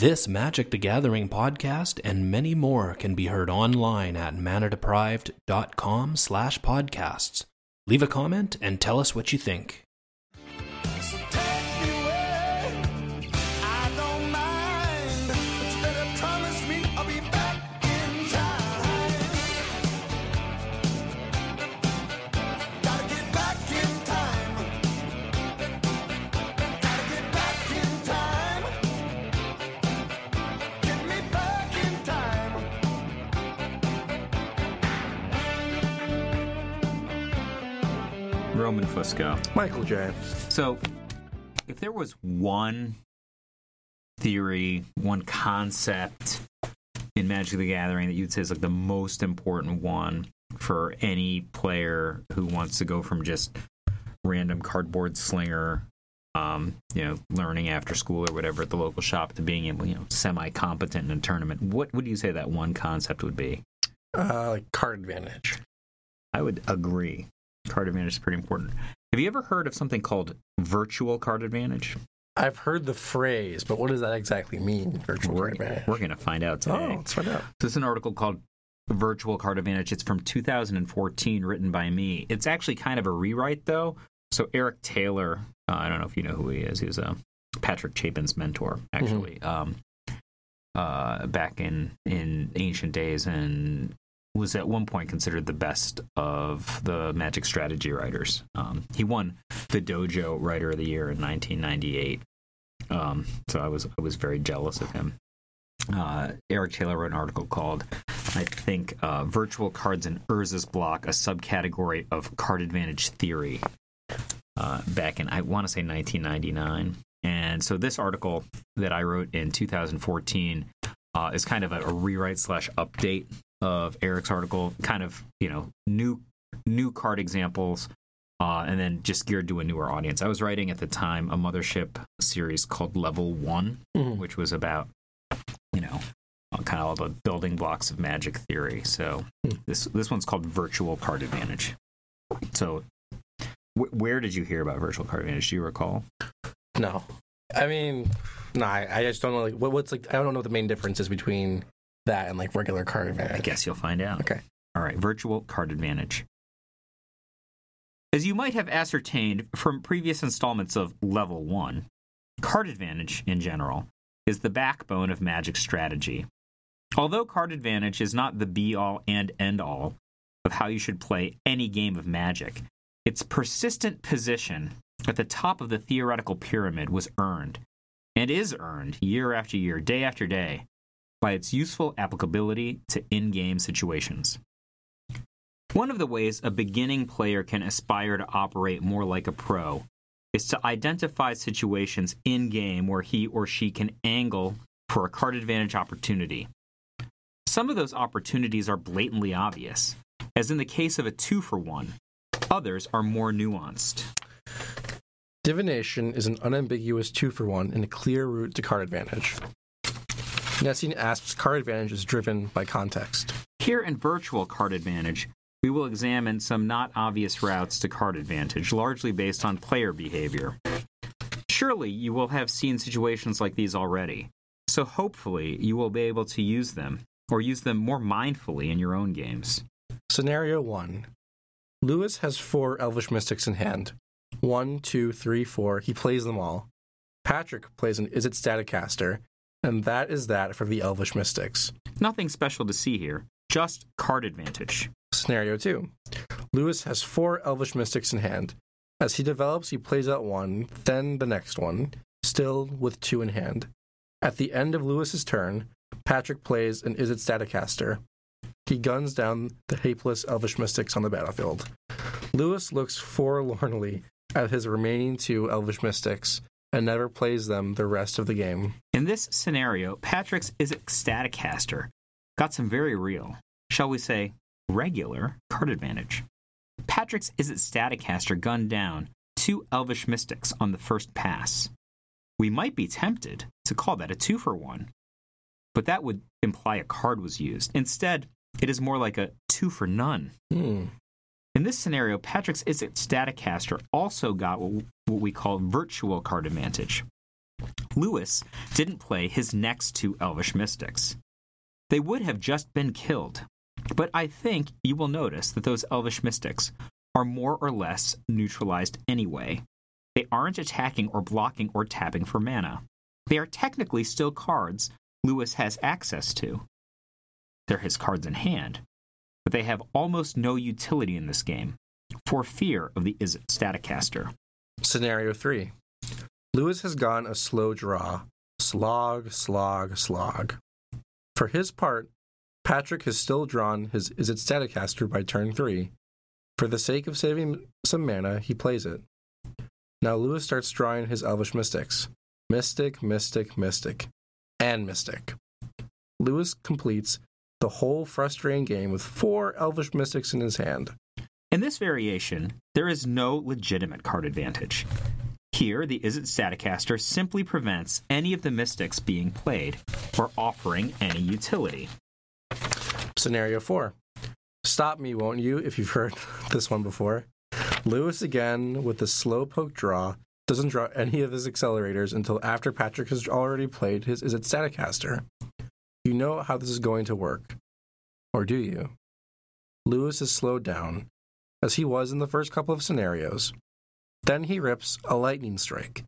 This Magic the Gathering podcast and many more can be heard online at manadeprived.com slash podcasts. Leave a comment and tell us what you think. Fusco. Michael J. So, if there was one theory, one concept in Magic the Gathering that you'd say is like the most important one for any player who wants to go from just random cardboard slinger, um, you know, learning after school or whatever at the local shop to being able, you know, semi competent in a tournament, what would you say that one concept would be? Uh, like card advantage. I would agree. Card advantage is pretty important. Have you ever heard of something called virtual card advantage? I've heard the phrase, but what does that exactly mean? Virtual We're, card advantage. we're going to find out today. oh, let's find out. This is an article called Virtual Card Advantage. It's from 2014, written by me. It's actually kind of a rewrite, though. So, Eric Taylor, uh, I don't know if you know who he is. He's uh, Patrick Chapin's mentor, actually, um, uh, back in, in ancient days, and was at one point considered the best of the Magic strategy writers. Um, he won the Dojo Writer of the Year in 1998. Um, so I was I was very jealous of him uh, Eric Taylor wrote an article called, I think, uh, Virtual Cards in Urza's Block, a subcategory of card advantage theory, uh, back in, I want to say 1999. And so this article that I wrote in 2014 uh, is kind of a, a rewrite slash update of Eric's article, kind of, you know, new new card examples uh, and then just geared to a newer audience. I was writing at the time a mothership series called Level One, Mhm. which was about you know kind of all the building blocks of Magic theory. So Hmm. this this one's called Virtual Card Advantage. So wh- where did you hear about Virtual Card Advantage? Do you recall? No, I mean, no, I, I just don't know. Like, what, what's like? I don't know what the main difference is between that and like regular card advantage? I guess you'll find out. Okay. All right, virtual card advantage. As you might have ascertained from previous installments of Level 1, card advantage in general is the backbone of Magic strategy. Although card advantage is not the be all and end all of how you should play any game of Magic, its persistent position at the top of the theoretical pyramid was earned, and is earned year after year, day after day, by its useful applicability to in game situations. One of the ways a beginning player can aspire to operate more like a pro is to identify situations in game where he or she can angle for a card advantage opportunity. Some of those opportunities are blatantly obvious, as in the case of a two for one. Others are more nuanced. Divination is an unambiguous two for one and a clear route to card advantage. Nessine asks card advantage is driven by context. Here in Virtual Card Advantage, we will examine some not obvious routes to card advantage, largely based on player behavior. Surely you will have seen situations like these already, so hopefully you will be able to use them, or use them more mindfully in your own games. Scenario one Lewis has four Elvish Mystics in hand. One, two, three, four. He plays them all. Patrick plays an Izzet Staticaster, and that is that for the Elvish Mystics. Nothing special to see here, just card advantage. Scenario 2. Lewis has four Elvish Mystics in hand. As he develops, he plays out one, then the next one, still with two in hand. At the end of Lewis's turn, Patrick plays an Izzet Staticaster. He guns down the hapless Elvish Mystics on the battlefield. Lewis looks forlornly at his remaining two Elvish Mystics and never plays them the rest of the game. In this scenario, Patrick's Izzet Staticaster got some very real, shall we say, regular card advantage. Patrick's Izzet Staticaster gunned down two Elvish Mystics on the first pass. We might be tempted to call that a two for one, but that would imply a card was used. Instead, it is more like a two for none. Hmm. In this scenario, Patrick's Izzet Staticaster also got what, what we call virtual card advantage. Lewis didn't play his next two Elvish Mystics. They would have just been killed, but I think you will notice that those Elvish Mystics are more or less neutralized anyway. They aren't attacking or blocking or tapping for mana. They are technically still cards Lewis has access to. They're his cards in hand, but they have almost no utility in this game for fear of the Izzet Staticaster. Scenario 3. Lewis has gone a slow draw. Slog, slog, slog. For his part, Patrick has still drawn his Izzet Staticaster by turn 3. For the sake of saving some mana, he plays it. Now Lewis starts drawing his Elvish Mystics. Mystic, Mystic, Mystic, and Mystic. Lewis completes the whole frustrating game with four Elvish Mystics in his hand. In this variation, there is no legitimate card advantage. Here, the Izzet Staticaster simply prevents any of the mystics being played or offering any utility. Scenario 4. Stop me, won't you, if you've heard this one before. Lewis again with the slow poke draw doesn't draw any of his accelerators until after Patrick has already played his Izzet Staticaster. You know how this is going to work. Or do you? Lewis is slowed down, as he was in the first couple of scenarios. Then he rips a lightning strike,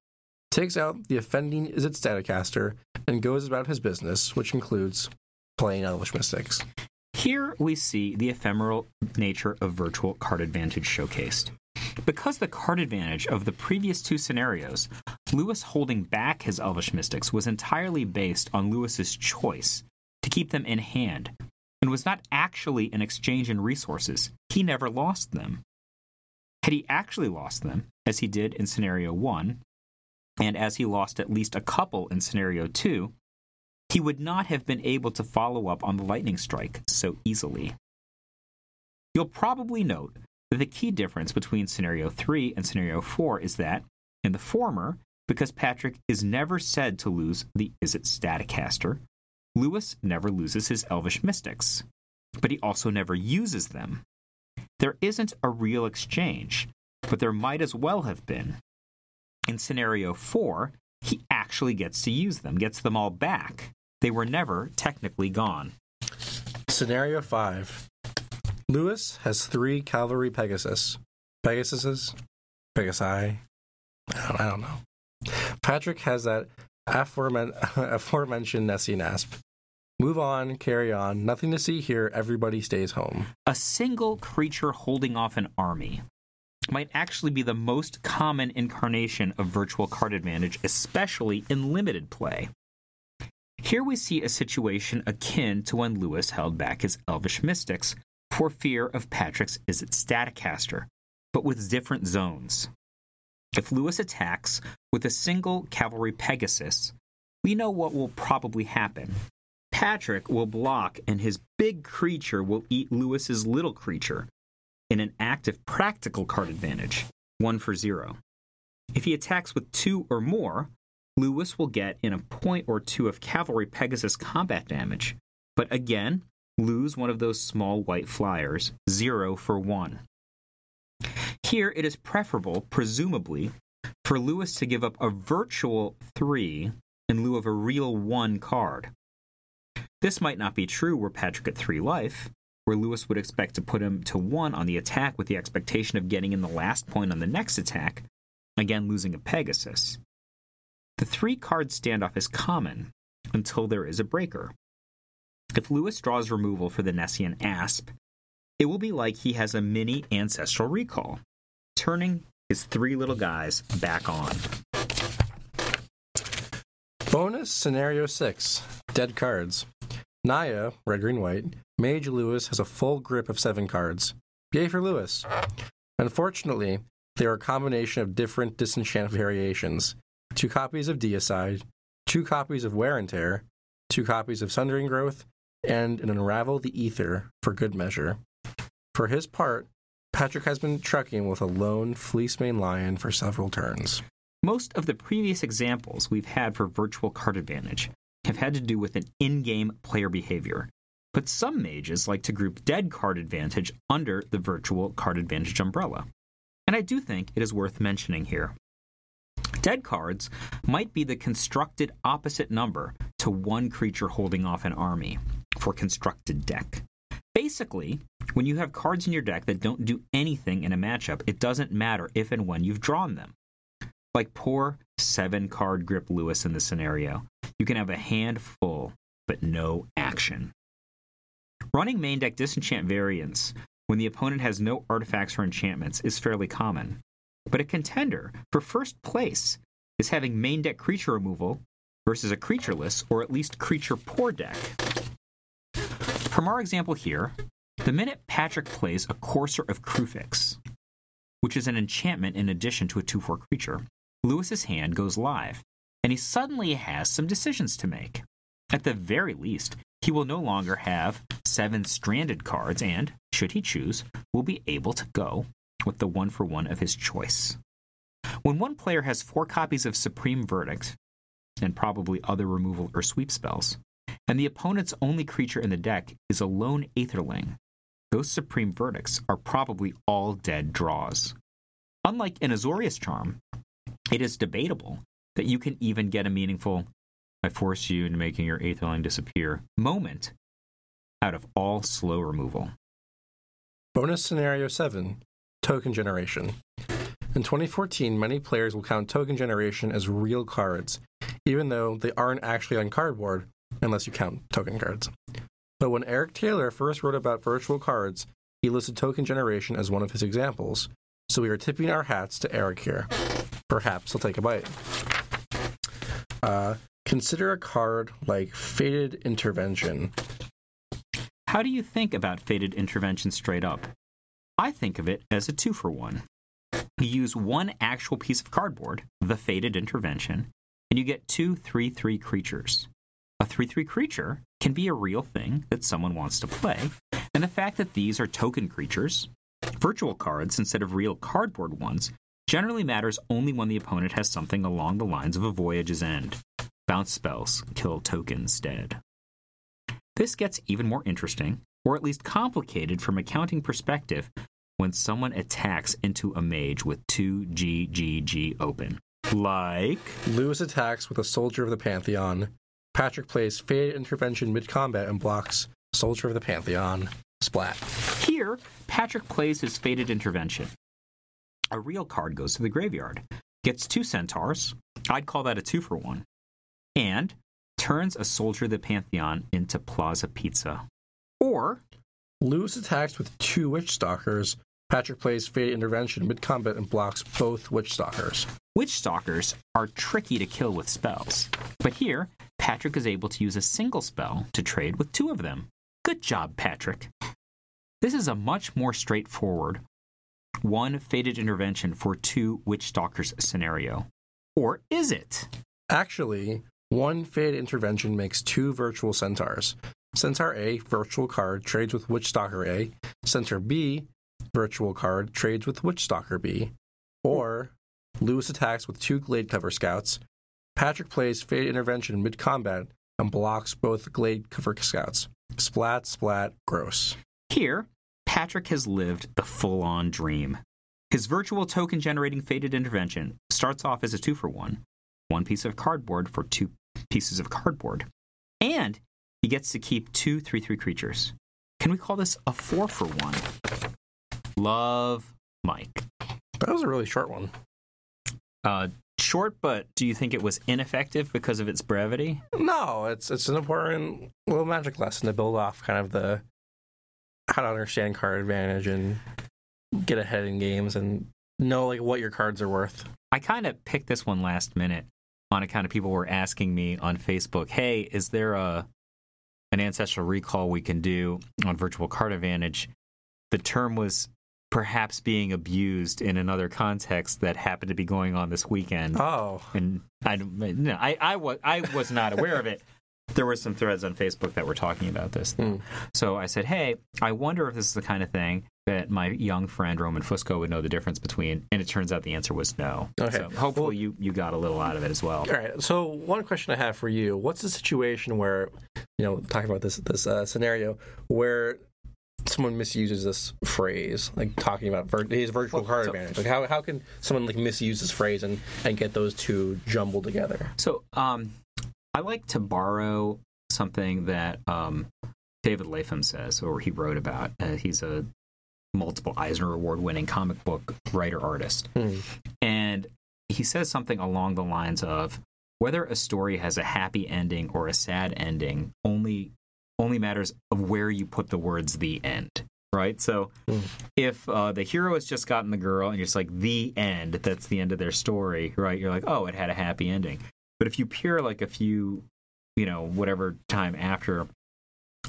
takes out the offending Izzet Staticaster, and goes about his business, which includes playing Elvish Mystics. Here we see the ephemeral nature of virtual card advantage showcased. Because the card advantage of the previous two scenarios, Lewis holding back his Elvish Mystics was entirely based on Lewis's choice to keep them in hand and was not actually an exchange in resources. He never lost them. Had he actually lost them, as he did in scenario 1, and as he lost at least a couple in scenario 2, he would not have been able to follow up on the lightning strike so easily. You'll probably note that the key difference between scenario 3 and scenario 4 is that, in the former, because Patrick is never said to lose the Izzet Staticaster, Lewis never loses his Elvish Mystics, but he also never uses them. There isn't a real exchange, but there might as well have been. In scenario 4, he actually gets to use them, gets them all back. They were never technically gone. Scenario 5. Lewis has three cavalry Pegasus. Pegasuses? Pegasi? I don't, know. Patrick has that aforemen- aforementioned Nessian Asp. Move on, carry on. Nothing to see here. Everybody stays home. A single creature holding off an army might actually be the most common incarnation of virtual card advantage, especially in limited play. Here we see a situation akin to when Lewis held back his Elvish Mystics for fear of Patrick's Izzet Staticaster, but with different zones. If Lewis attacks with a single cavalry Pegasus, we know what will probably happen. Patrick will block, and his big creature will eat Lewis's little creature in an act of practical card advantage, one for zero. If he attacks with two or more, Lewis will get in a point or two of cavalry Pegasus combat damage, but again, lose one of those small white flyers, zero for one. Here, it is preferable, presumably, for Lewis to give up a virtual three in lieu of a real one card. This might not be true were Patrick at three life, where Lewis would expect to put him to one on the attack with the expectation of getting in the last point on the next attack, again losing a Pegasus. The three card standoff is common until there is a breaker. If Lewis draws removal for the Nessian Asp, it will be like he has a mini ancestral recall, turning his three little guys back on. Bonus Scenario 6 Dead Cards. Naya, red, green, white, Mage Lewis has a full grip of seven cards. Yay for Lewis. Unfortunately, they are a combination of different disenchant variations two copies of Deicide, two copies of Wear and Tear, two copies of Sundering Growth, and an Unravel the Aether for good measure. For his part, Patrick has been trucking with a lone fleece Fleecemane Lion for several turns. Most of the previous examples we've had for virtual card advantage have had to do with an in game player behavior, but some mages like to group dead card advantage under the virtual card advantage umbrella. And I do think it is worth mentioning here. Dead cards might be the constructed opposite number to one creature holding off an army for constructed deck. Basically, when you have cards in your deck that don't do anything in a matchup, it doesn't matter if and when you've drawn them. Like poor seven card grip Lewis in the scenario, you can have a hand full but no action. Running main deck disenchant variants when the opponent has no artifacts or enchantments is fairly common. But a contender for first place is having main deck creature removal versus a creatureless or at least creature poor deck. From our example here, the minute Patrick plays a Courser of Kruphix, which is an enchantment in addition to a 2 4 creature, Lewis's hand goes live, and he suddenly has some decisions to make. At the very least, he will no longer have seven stranded cards and, should he choose, will be able to go with the one for one of his choice. When one player has four copies of Supreme Verdict, and probably other removal or sweep spells, and the opponent's only creature in the deck is a lone Aetherling, those Supreme Verdicts are probably all dead draws. Unlike in Azorius Charm, it is debatable that you can even get a meaningful I force you into making your eighth line disappear moment out of all slow removal. Bonus scenario 7 Token Generation. In 2014, many players will count token generation as real cards, even though they aren't actually on cardboard, unless you count token cards. But when Eric Taylor first wrote about virtual cards, he listed token generation as one of his examples. So we are tipping our hats to Eric here. Perhaps he'll take a bite. Uh, consider a card like Fated Intervention. How do you think about Fated Intervention straight up? I think of it as a two for one. You use one actual piece of cardboard, the Fated Intervention, and you get two 3 3 creatures. A 3 3 creature can be a real thing that someone wants to play, and the fact that these are token creatures, virtual cards instead of real cardboard ones, generally matters only when the opponent has something along the lines of a Voyage's End. Bounce spells kill tokens dead. This gets even more interesting, or at least complicated from a counting perspective, when someone attacks into a mage with two GGG open. Like. Lewis attacks with a Soldier of the Pantheon. Patrick plays Fated Intervention mid combat and blocks Soldier of the Pantheon. Splat. Here, Patrick plays his Fated Intervention. A real card goes to the graveyard, gets two centaurs, I'd call that a two for one, and turns a Soldier of the Pantheon into Plaza Pizza. Or Lewis attacks with two Witch Stalkers. Patrick plays Fated Intervention mid combat and blocks both Witch Stalkers. Witch Stalkers are tricky to kill with spells, but here, Patrick is able to use a single spell to trade with two of them. Good job, Patrick. This is a much more straightforward one fated intervention for two Witch Stalkers scenario. Or is it? Actually, one Fated Intervention makes two Virtual Centaurs. Centaur A, virtual card, trades with Witch Stalker A. Centaur B, virtual card, trades with Witch Stalker B. Or Lewis attacks with two Gladecover Scouts. Patrick plays Fated Intervention mid combat and blocks both Gladecover Scouts. Splat, splat, gross. Here, Patrick has lived the full on dream. His virtual token generating Fated Intervention starts off as a two for one, one piece of cardboard for two pieces of cardboard. And he gets to keep two 3 3 creatures. Can we call this a four for one? Love Mike. That was a really short one. Uh, short, but do you think it was ineffective because of its brevity? No, it's it's an important little magic lesson to build off kind of the how to understand card advantage and get ahead in games and know like what your cards are worth. I kind of picked this one last minute on account of people were asking me on Facebook, "Hey, is there a an ancestral recall we can do on virtual card advantage?" The term was perhaps being abused in another context that happened to be going on this weekend, Oh, and I no, I I was I was not aware of it. There were some threads on Facebook that were talking about this. Hmm. So I said, "Hey, I wonder if this is the kind of thing that my young friend Roman Fusco would know the difference between." And it turns out the answer was no. Okay. So hopefully Well- you you got a little out of it as well. all right. So one question I have for you: What's the situation where you know talking about this this uh, scenario where someone misuses this phrase, like talking about vir- his virtual Well, card so- advantage? Like how how can someone like misuse this phrase and and get those two jumbled together? So um, I like to borrow something that um, David Lapham says, or he wrote about. Uh, he's a multiple Eisner Award winning comic book writer artist. Hmm. And he says something along the lines of whether a story has a happy ending or a sad ending only only matters of where you put the words the end right so Mm. if uh, the hero has just gotten the girl and you're like the end that's the end of their story right you're like oh it had a happy ending but if you peer like a few you know whatever time after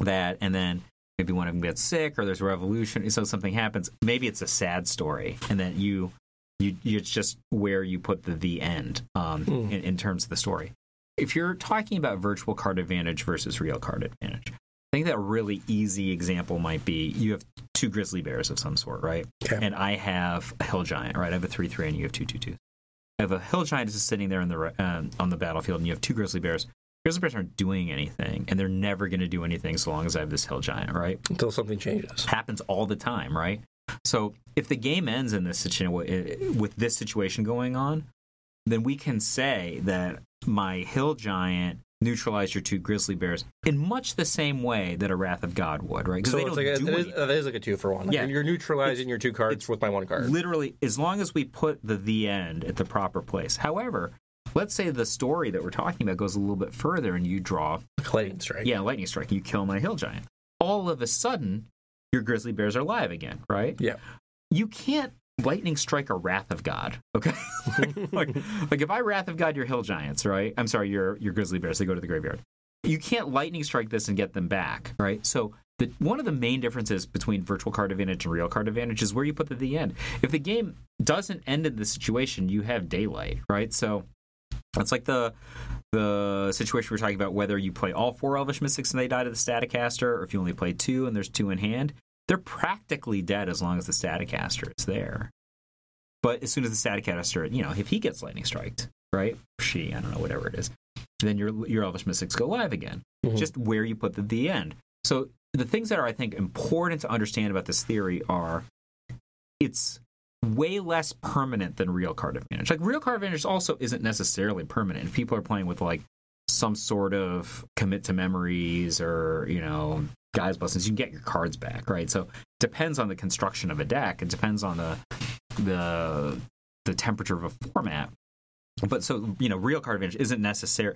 that and then maybe one of them gets sick or there's a revolution so something happens maybe it's a sad story and then you you, you it's just where you put the the end um, Hmm. in, in terms of the story if you're talking about virtual card advantage versus real card advantage i think that a really easy example might be you have two grizzly bears of some sort right Okay. and i have a hill giant right i have a 3-3 and you have two two two i have a hill giant just sitting there in the um, on the battlefield and you have two grizzly bears grizzly bears aren't doing anything and they're never going to do anything so long as i have this hill giant right Until something changes. happens all the time, right? So if the game ends in this situation with this situation going on, then we can say that my hill giant neutralized your two grizzly bears in much the same way that a wrath of God would, right? Because So they it's don't like a, do it, is, it is like a two for one. Like Yeah. You're neutralizing your two cards with my one card. literally as long as we put the the end at the proper place. However, let's say the story that we're talking about goes a little bit further and you draw Lightning strike. yeah, lightning strike, you kill my hill giant. All of a sudden, your grizzly bears are live again, right? Yeah. You can't lightning strike or wrath of God, okay? like, like, like if I wrath of God your hill giants, right? I'm sorry, your your grizzly bears, they go to the graveyard. You can't lightning strike this and get them back, right? So the, one of the main differences between virtual card advantage and real card advantage is where you put the, the end. If the game doesn't end in the situation, you have daylight, right? So it's like the the situation we're talking about whether you play all four Elvish Mystics and they die to the Staticaster, or if you only play two and there's two in hand, they're practically dead as long as the Staticaster is there. But as soon as the Staticaster, you know, if he gets lightning striked, right? She, I don't know, whatever it is, then your your Elvish Mystics go live again. Mhm. Just where you put the, the end. So the things that are, I think, important to understand about this theory are it's way less permanent than real card advantage. Like real card advantage also isn't necessarily permanent. If people are playing with like some sort of commit to memories or, you know, Gaea's Blessings, you can get your cards back, right? So it depends on the construction of a deck. It depends on the the the temperature of a format. But so you know, real card advantage isn't necessary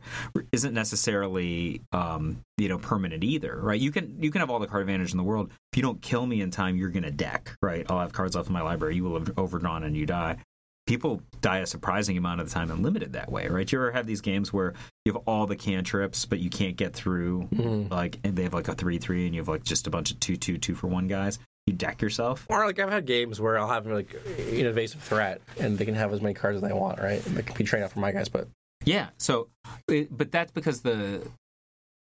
isn't necessarily um, you know permanent either, right? You can you can have all the card advantage in the world. If you don't kill me in time, you're gonna deck, right? I'll have cards left in my library. You will have overdrawn and you die. People die a surprising amount of the time and limited that way, right? You ever have these games where you have all the cantrips, but you can't get through Mhm. like and they have like a three three and you have like just a bunch of two two two for one guys. You deck yourself. Or like I've had games where I'll have like an invasive threat, and they can have as many cards as they want, right? It can be trained out for my guys, but Yeah. So, but that's because the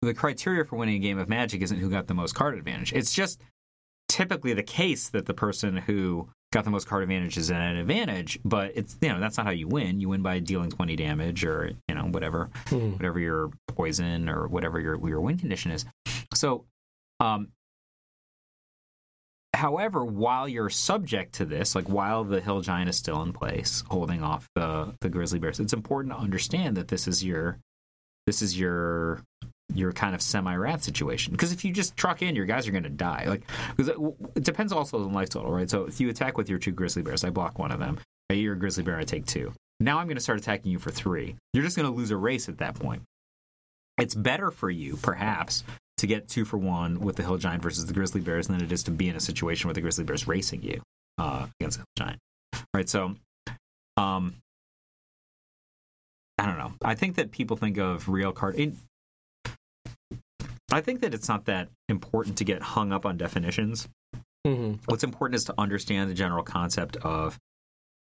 the criteria for winning a game of Magic isn't who got the most card advantage. It's just typically the case that the person who got the most card advantage is at an advantage, but it's you know that's not how you win. You win by dealing twenty damage or you know whatever Hmm. whatever your poison or whatever your your win condition is. So, um, however, while you're subject to this, like while the hill giant is still in place, holding off the the grizzly bears, it's important to understand that this is your this is your your kind of semi wrath situation. Because if you just truck in, your guys are going to die. Like because it, it depends also on life total, right? So if you attack with your two grizzly bears, I block one of them. You're a grizzly bear, I take two. Now I'm going to start attacking you for three. You're just going to lose a race at that point. It's better for you, perhaps, to get two for one with the hill giant versus the grizzly bears than it is to be in a situation where the grizzly bears racing you uh, against the hill giant. Right. So, um, I don't know. I think that people think of real card. It, I think that it's not that important to get hung up on definitions. Mm-hmm. What's important is to understand the general concept of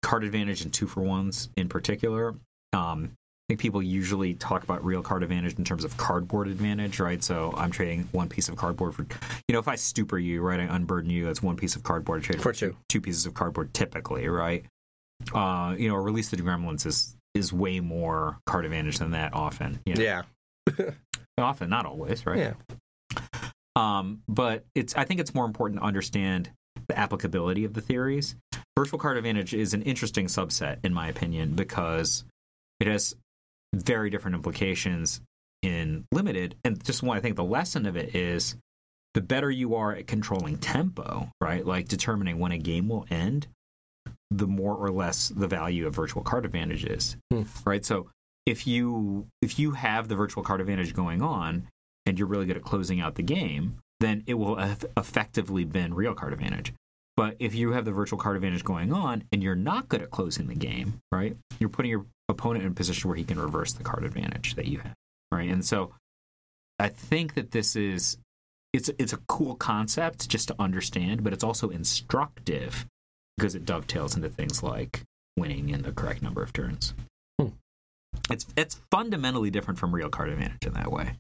card advantage and two for ones in particular. Um, I think people usually talk about real card advantage in terms of cardboard advantage, right? So I'm trading one piece of cardboard for, you know, if I stupor you, right, I unburden you, that's one piece of cardboard. I trade For two. two pieces of cardboard typically, right? Uh, you know, release the gremlins is is way more card advantage than that often. You know? Yeah. Often, not always, right? Yeah. Um, but it's I think it's more important to understand the applicability of the theories. Virtual card advantage is an interesting subset, in my opinion, because it has very different implications in limited. And just one, I think the lesson of it is the better you are at controlling tempo, right? Like determining when a game will end, the more or less the value of virtual card advantage is, Hmm. right? So if you if you have the virtual card advantage going on and you're really good at closing out the game, then it will have effectively been real card advantage. But if you have the virtual card advantage going on and you're not good at closing the game, right? You're putting your opponent in a position where he can reverse the card advantage that you have, right? And so I think that this is it's it's a cool concept just to understand, but it's also instructive because it dovetails into things like winning in the correct number of turns. It's it's fundamentally different from real card advantage in that way.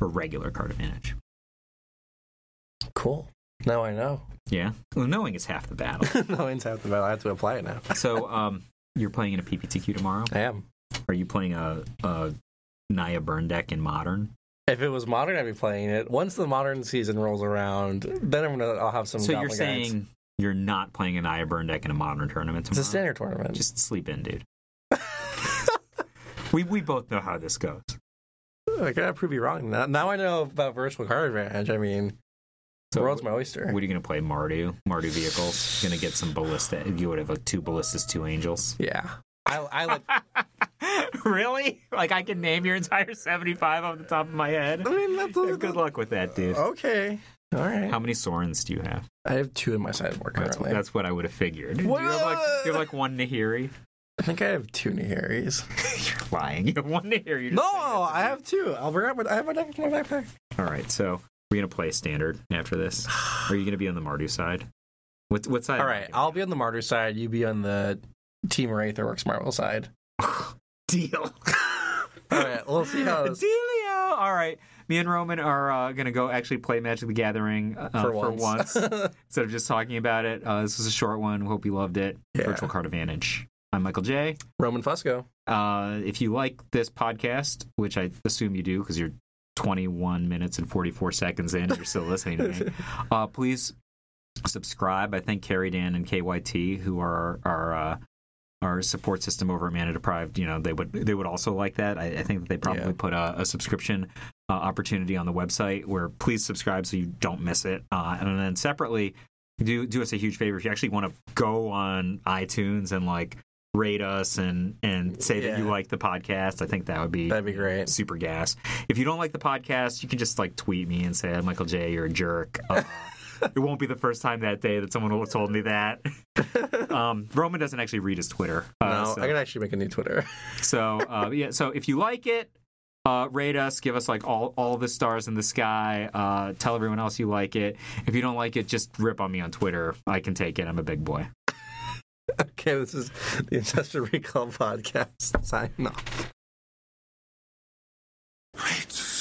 Or regular card advantage. Cool. Now I know. Yeah. Well, knowing is half the battle. no one's half the battle. I have to apply it now. so um you're playing in a PPTQ tomorrow? I am. Are you playing a, a Naya burn deck in modern? If it was modern, I'd be playing it. Once the modern season rolls around, then I'm gonna. I'll have some. so you're saying you're not playing a Naya burn deck in a modern tournament tomorrow? it's a standard tournament? Just sleep in, dude. We we both know how this goes. I gotta prove you wrong. Now, now I know about virtual card advantage. I mean, the world's my oyster. What are you to play, Mardu? Mardu vehicles. To get some ballista. You would have like two ballistas, two angels. yeah, I, I like. really? Like I can name your entire seventy-five off the top of my head. I mean, that's good luck with that, dude. Okay, all right. How many Sorins do you have? I have two in my sideboard That's, currently. that's what I would have figured. Do you What? have like, do you have like one Nahiri? I think I have two Nahiris. You're lying. You have one Nahiri. No, just saying that to I have two. I'll bring up. I have my deck in my backpack. All right, so we're gonna play standard after this. Are you gonna be on the Mardu side? What what side? All right, I'll be on the Mardu side. You be on the Temur Aetherworks Marvel side. deal. All right, we'll see how this. Dealio. All right, me and Roman are uh, gonna go actually play Magic the Gathering uh, For for once. once instead of just talking about it. Uh, this was a short one. Hope you loved it. Yeah. Virtual Card Advantage. I'm Michael J. Roman Fusco. Uh, if you like this podcast, which I assume you do because you're 21 minutes and 44 seconds in and you're still listening to me, uh, please subscribe. I think Carrie, Dan, and KYT, who are our uh, our support system over at Mana Deprived, you know, they would they would also like that. I, I think that they probably Yeah. put a, a subscription uh, opportunity on the website where please subscribe so you don't miss it. Uh, and then separately, do do us a huge favor if you actually want to go on iTunes and like rate us and and say that you like the podcast. I think that would be That'd be great. super gas. If you don't like the podcast, you can just like tweet me and say, Michael J, you're a jerk. Uh, it won't be the first time that day that someone will have told me that. Um, Roman doesn't actually read his Twitter. Uh, no, so, I can actually make a new Twitter. so, uh, yeah. So if you like it, uh, rate us, give us like all, all the stars in the sky. Uh, tell everyone else you like it. If you don't like it, just rip on me on Twitter. I can take it. I'm a big boy. okay, this is the Ancestral Recall Podcast. Sign off. Right.